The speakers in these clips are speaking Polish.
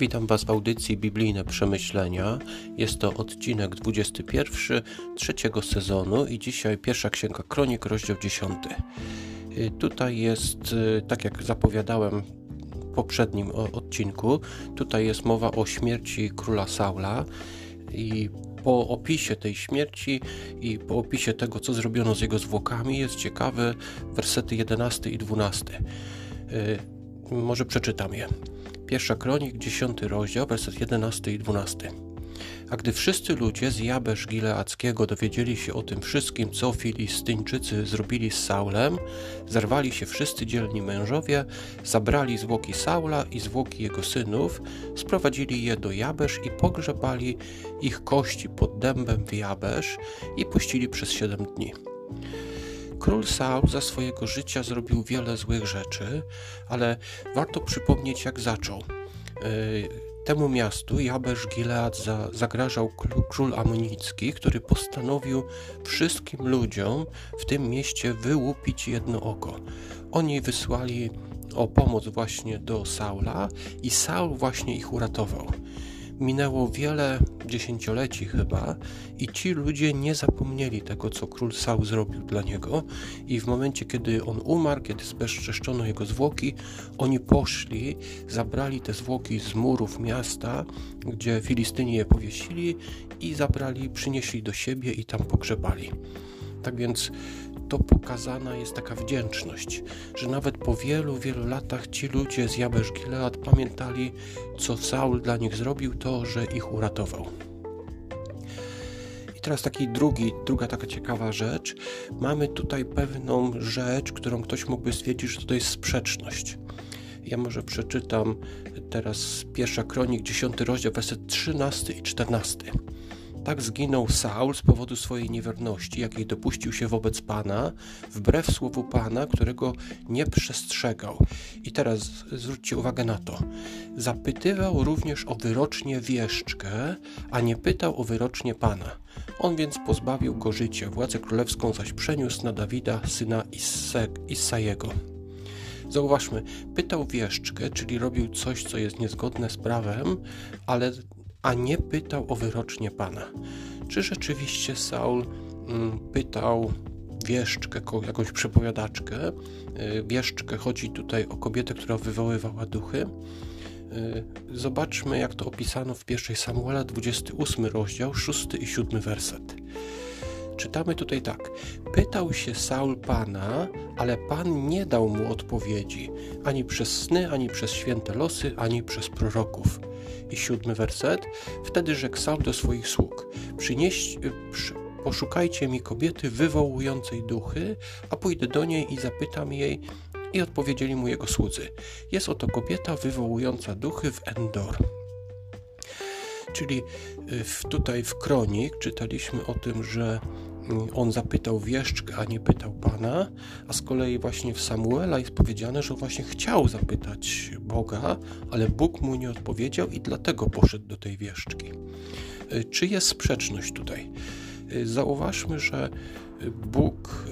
Witam Was w audycji Biblijne Przemyślenia. Jest to odcinek 21 trzeciego sezonu i dzisiaj pierwsza księga Kronik, rozdział 10. Y, tutaj jest, y, tak jak zapowiadałem w poprzednim odcinku, tutaj jest mowa o śmierci króla Saula i po opisie tej śmierci i po opisie tego, co zrobiono z jego zwłokami, jest ciekawe wersety 11 i 12. Y, może przeczytam je. Pierwsza kronik, 10 rozdział, werset 11 i 12. A gdy wszyscy ludzie z Jabesz Gileackiego dowiedzieli się o tym wszystkim, co Filistyńczycy zrobili z Saulem, zerwali się wszyscy dzielni mężowie, zabrali zwłoki Saula i zwłoki jego synów, sprowadzili je do Jabesz i pogrzebali ich kości pod dębem w Jabesz i puścili przez siedem dni. Król Saul za swojego życia zrobił wiele złych rzeczy, ale warto przypomnieć, jak zaczął. E, temu miastu Jabesz Gilead za, zagrażał król amonicki, który postanowił wszystkim ludziom w tym mieście wyłupić jedno oko. Oni wysłali o pomoc właśnie do Saula i Saul właśnie ich uratował. Minęło wiele dziesięcioleci chyba i ci ludzie nie zapomnieli tego, co król Saul zrobił dla niego i w momencie, kiedy on umarł, kiedy zbezczeszczono jego zwłoki, oni poszli, zabrali te zwłoki z murów miasta, gdzie Filistyni je powiesili i zabrali, przynieśli do siebie i tam pogrzebali. Tak więc to pokazana jest taka wdzięczność, że nawet po wielu, wielu latach ci ludzie z Jabesz Gilead pamiętali, co Saul dla nich zrobił, to, że ich uratował. I teraz taki drugi, druga taka ciekawa rzecz. Mamy tutaj pewną rzecz, którą ktoś mógłby stwierdzić, że to jest sprzeczność. Ja może przeczytam teraz pierwsza kronik, 10 rozdział, werset 13 i 14. Tak zginął Saul z powodu swojej niewierności, jakiej dopuścił się wobec Pana, wbrew słowu Pana, którego nie przestrzegał. I teraz zwróćcie uwagę na to. Zapytywał również o wyrocznie wieszczkę, a nie pytał o wyrocznie Pana. On więc pozbawił go życia, władzę królewską zaś przeniósł na Dawida, syna Isajego. Zauważmy, pytał wieszczkę, czyli robił coś, co jest niezgodne z prawem, ale a nie pytał o wyrocznie Pana. Czy rzeczywiście Saul mm, pytał wieszczkę, jakąś przepowiadaczkę? Y, wieszczkę chodzi tutaj o kobietę, która wywoływała duchy. Y, zobaczmy, jak to opisano w 1 Samuela, 28 rozdział, 6 i 7 werset. Czytamy tutaj tak. Pytał się Saul Pana, ale Pan nie dał mu odpowiedzi, ani przez sny, ani przez święte losy, ani przez proroków i siódmy werset. Wtedy rzekł Saul do swoich sług: y, przy, poszukajcie mi kobiety wywołującej duchy, a pójdę do niej i zapytam jej. I odpowiedzieli mu jego słudzy: Jest oto kobieta wywołująca duchy w Endor. Czyli y, w, tutaj w kronik czytaliśmy o tym, że on zapytał wieszczkę, a nie pytał Pana, a z kolei właśnie w Samuela jest powiedziane, że właśnie chciał zapytać Boga, ale Bóg mu nie odpowiedział i dlatego poszedł do tej wieszczki. Y, czy jest sprzeczność tutaj? Y, zauważmy, że Bóg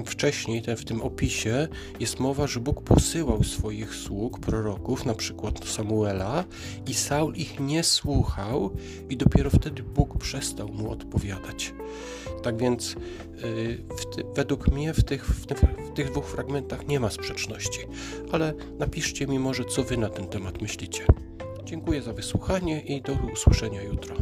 y, wcześniej w tym opisie jest mowa, że Bóg posyłał swoich sług, proroków, na przykład Samuela, i Saul ich nie słuchał, i dopiero wtedy Bóg przestał mu odpowiadać. Tak więc y, według mnie w tych, w, w tych dwóch fragmentach nie ma sprzeczności, ale napiszcie mi może, co wy na ten temat myślicie. Dziękuję za wysłuchanie i do usłyszenia jutro.